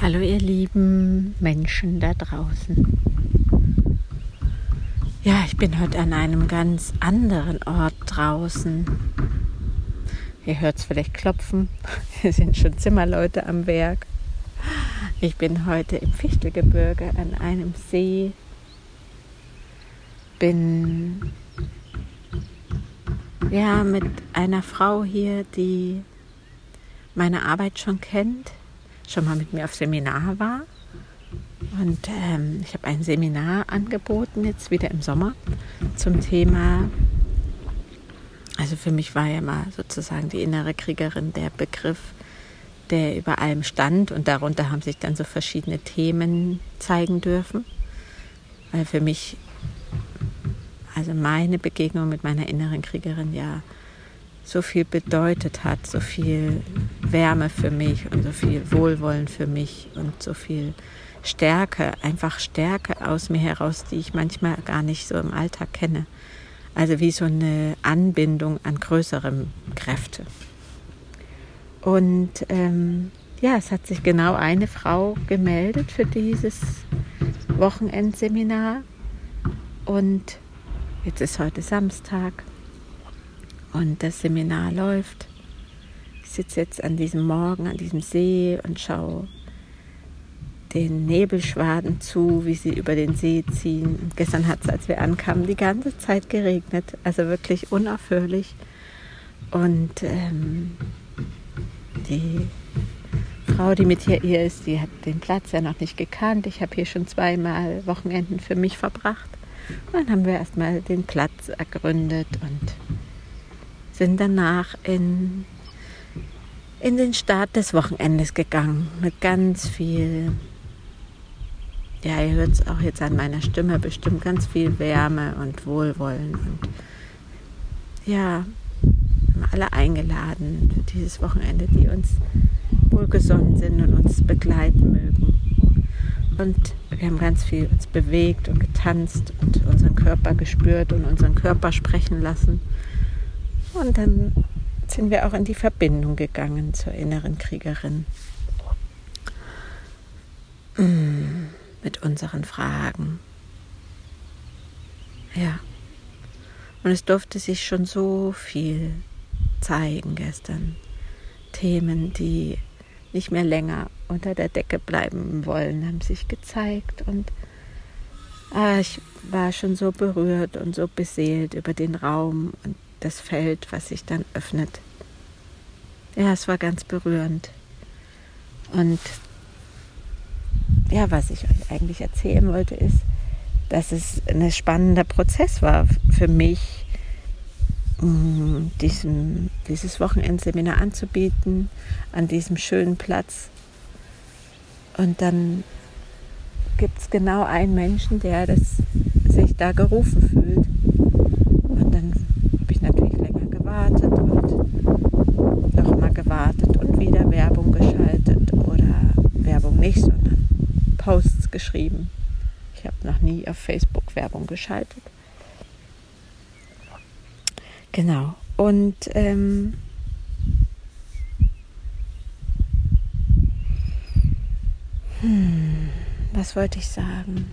Hallo ihr lieben Menschen da draußen. Ja, ich bin heute an einem ganz anderen Ort draußen. Ihr hört es vielleicht klopfen. Hier sind schon Zimmerleute am Werk. Ich bin heute im Fichtelgebirge an einem See. Bin ja mit einer Frau hier, die meine Arbeit schon kennt schon mal mit mir auf Seminar war. Und ähm, ich habe ein Seminar angeboten, jetzt wieder im Sommer, zum Thema, also für mich war ja mal sozusagen die innere Kriegerin der Begriff, der über allem stand und darunter haben sich dann so verschiedene Themen zeigen dürfen. Weil für mich, also meine Begegnung mit meiner inneren Kriegerin ja so viel bedeutet hat, so viel Wärme für mich und so viel Wohlwollen für mich und so viel Stärke, einfach Stärke aus mir heraus, die ich manchmal gar nicht so im Alltag kenne. Also wie so eine Anbindung an größere Kräfte. Und ähm, ja, es hat sich genau eine Frau gemeldet für dieses Wochenendseminar. Und jetzt ist heute Samstag und das Seminar läuft. Ich sitze jetzt an diesem Morgen, an diesem See und schaue den Nebelschwaden zu, wie sie über den See ziehen. Und gestern hat es, als wir ankamen, die ganze Zeit geregnet, also wirklich unaufhörlich. Und ähm, die Frau, die mit hier ist, die hat den Platz ja noch nicht gekannt. Ich habe hier schon zweimal Wochenenden für mich verbracht. Und dann haben wir erstmal den Platz ergründet und sind danach in, in den Start des Wochenendes gegangen mit ganz viel, ja, ihr hört es auch jetzt an meiner Stimme bestimmt, ganz viel Wärme und Wohlwollen und ja, haben alle eingeladen für dieses Wochenende, die uns wohlgesonnen sind und uns begleiten mögen. Und wir haben ganz viel uns bewegt und getanzt und unseren Körper gespürt und unseren Körper sprechen lassen. Und dann sind wir auch in die Verbindung gegangen zur inneren Kriegerin. Mm, mit unseren Fragen. Ja. Und es durfte sich schon so viel zeigen gestern. Themen, die nicht mehr länger unter der Decke bleiben wollen, haben sich gezeigt. Und ah, ich war schon so berührt und so beseelt über den Raum und das Feld, was sich dann öffnet. Ja, es war ganz berührend. Und ja, was ich euch eigentlich erzählen wollte, ist, dass es ein spannender Prozess war für mich, mm, diesem, dieses Wochenendseminar anzubieten, an diesem schönen Platz. Und dann gibt es genau einen Menschen, der das, sich da gerufen fühlt. Und dann gewartet und nochmal gewartet und wieder Werbung geschaltet oder Werbung nicht, sondern Posts geschrieben. Ich habe noch nie auf Facebook Werbung geschaltet. Genau. Und ähm, hm, was wollte ich sagen?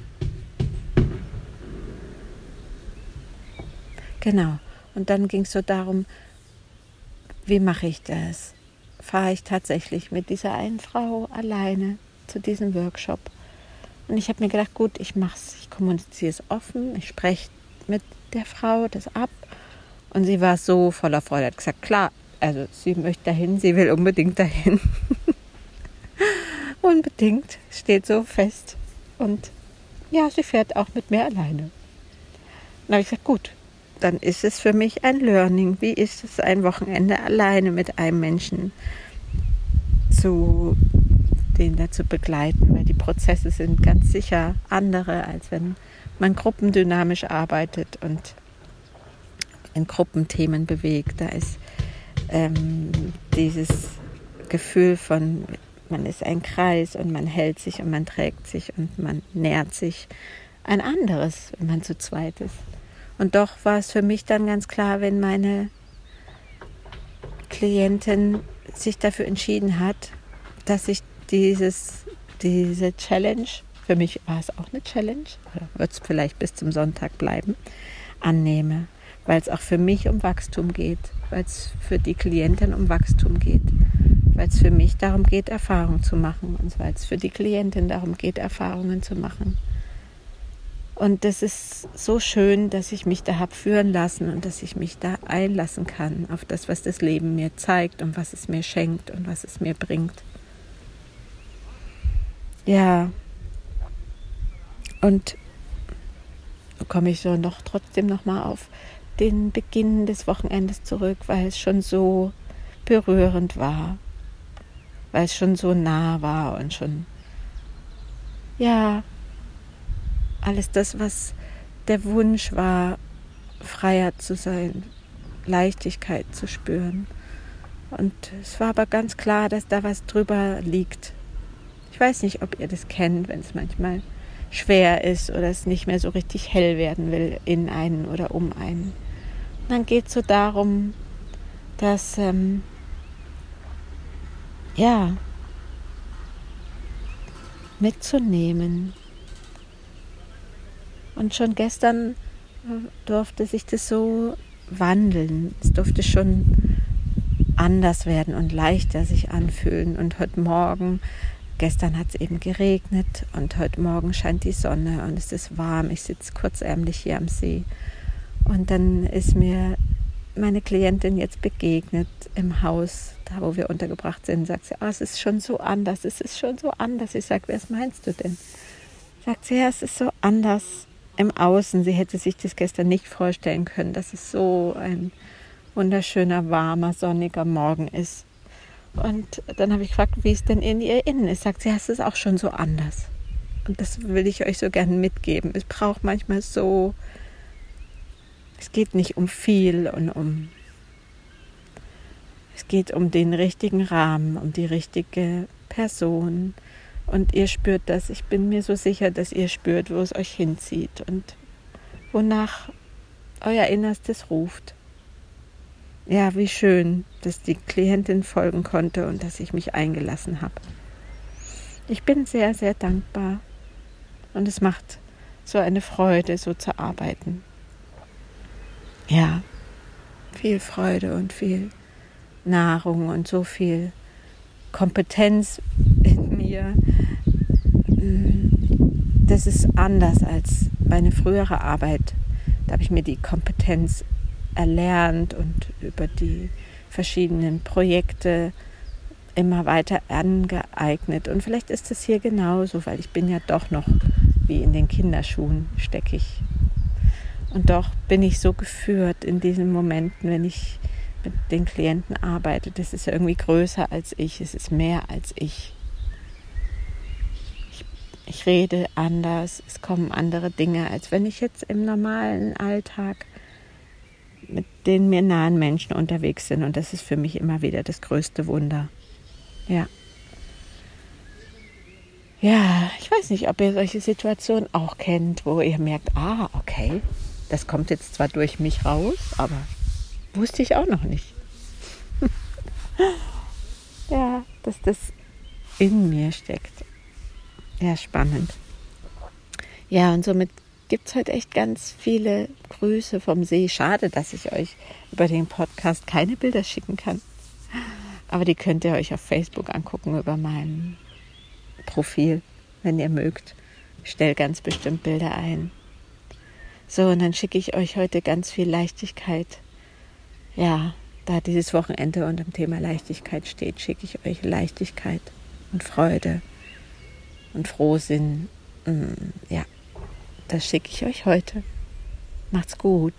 Genau. Und dann ging es so darum, wie mache ich das? Fahre ich tatsächlich mit dieser einen Frau alleine zu diesem Workshop? Und ich habe mir gedacht, gut, ich mache es, ich kommuniziere es offen, ich spreche mit der Frau das ab. Und sie war so voller Freude, hat gesagt, klar, also sie möchte dahin, sie will unbedingt dahin. unbedingt, steht so fest. Und ja, sie fährt auch mit mir alleine. Dann habe ich gesagt, gut, dann ist es für mich ein Learning. Wie ist es, ein Wochenende alleine mit einem Menschen zu den da zu begleiten, weil die Prozesse sind ganz sicher andere, als wenn man gruppendynamisch arbeitet und in Gruppenthemen bewegt. Da ist ähm, dieses Gefühl von, man ist ein Kreis und man hält sich und man trägt sich und man nährt sich ein anderes, wenn man zu zweit ist. Und doch war es für mich dann ganz klar, wenn meine Klientin sich dafür entschieden hat, dass ich dieses, diese Challenge, für mich war es auch eine Challenge, oder wird es vielleicht bis zum Sonntag bleiben, annehme, weil es auch für mich um Wachstum geht, weil es für die Klientin um Wachstum geht, weil es für mich darum geht, Erfahrungen zu machen. Und weil es für die Klientin darum geht, Erfahrungen zu machen. Und das ist so schön, dass ich mich da habe führen lassen und dass ich mich da einlassen kann auf das, was das Leben mir zeigt und was es mir schenkt und was es mir bringt. Ja, und komme ich so noch trotzdem noch mal auf den Beginn des Wochenendes zurück, weil es schon so berührend war, weil es schon so nah war und schon ja alles das, was der Wunsch war, freier zu sein, Leichtigkeit zu spüren. Und es war aber ganz klar, dass da was drüber liegt. Ich weiß nicht, ob ihr das kennt, wenn es manchmal schwer ist oder es nicht mehr so richtig hell werden will in einen oder um einen. Und dann geht es so darum, dass ähm, ja mitzunehmen, und schon gestern äh, durfte sich das so wandeln. Es durfte schon anders werden und leichter sich anfühlen. Und heute Morgen, gestern hat es eben geregnet und heute Morgen scheint die Sonne und es ist warm. Ich sitze kurzärmlich hier am See. Und dann ist mir meine Klientin jetzt begegnet im Haus, da wo wir untergebracht sind. Sagt sie, oh, es ist schon so anders, es ist schon so anders. Ich sage, was meinst du denn? Sagt sie, ja, es ist so anders im Außen. Sie hätte sich das gestern nicht vorstellen können, dass es so ein wunderschöner, warmer, sonniger Morgen ist. Und dann habe ich gefragt, wie es denn in ihr innen ist. Sagt sie, ja, es auch schon so anders. Und das will ich euch so gerne mitgeben. Es braucht manchmal so, es geht nicht um viel und um, es geht um den richtigen Rahmen, um die richtige Person, und ihr spürt das. Ich bin mir so sicher, dass ihr spürt, wo es euch hinzieht und wonach euer Innerstes ruft. Ja, wie schön, dass die Klientin folgen konnte und dass ich mich eingelassen habe. Ich bin sehr, sehr dankbar und es macht so eine Freude, so zu arbeiten. Ja, viel Freude und viel Nahrung und so viel Kompetenz in mir, das ist anders als meine frühere Arbeit. Da habe ich mir die Kompetenz erlernt und über die verschiedenen Projekte immer weiter angeeignet. Und vielleicht ist es hier genauso, weil ich bin ja doch noch wie in den Kinderschuhen stecke ich. Und doch bin ich so geführt in diesen Momenten, wenn ich mit den Klienten arbeite. Das ist irgendwie größer als ich, es ist mehr als ich ich rede anders, es kommen andere Dinge, als wenn ich jetzt im normalen Alltag mit den mir nahen Menschen unterwegs bin. Und das ist für mich immer wieder das größte Wunder. Ja. Ja, ich weiß nicht, ob ihr solche Situationen auch kennt, wo ihr merkt, ah, okay, das kommt jetzt zwar durch mich raus, aber wusste ich auch noch nicht. ja, dass das in mir steckt. Ja, spannend. Ja, und somit gibt es heute echt ganz viele Grüße vom See. Schade, dass ich euch über den Podcast keine Bilder schicken kann. Aber die könnt ihr euch auf Facebook angucken über mein Profil, wenn ihr mögt. Ich stelle ganz bestimmt Bilder ein. So, und dann schicke ich euch heute ganz viel Leichtigkeit. Ja, da dieses Wochenende unter dem Thema Leichtigkeit steht, schicke ich euch Leichtigkeit und Freude und Frohsinn. Mm, ja, das schicke ich euch heute. Macht's gut.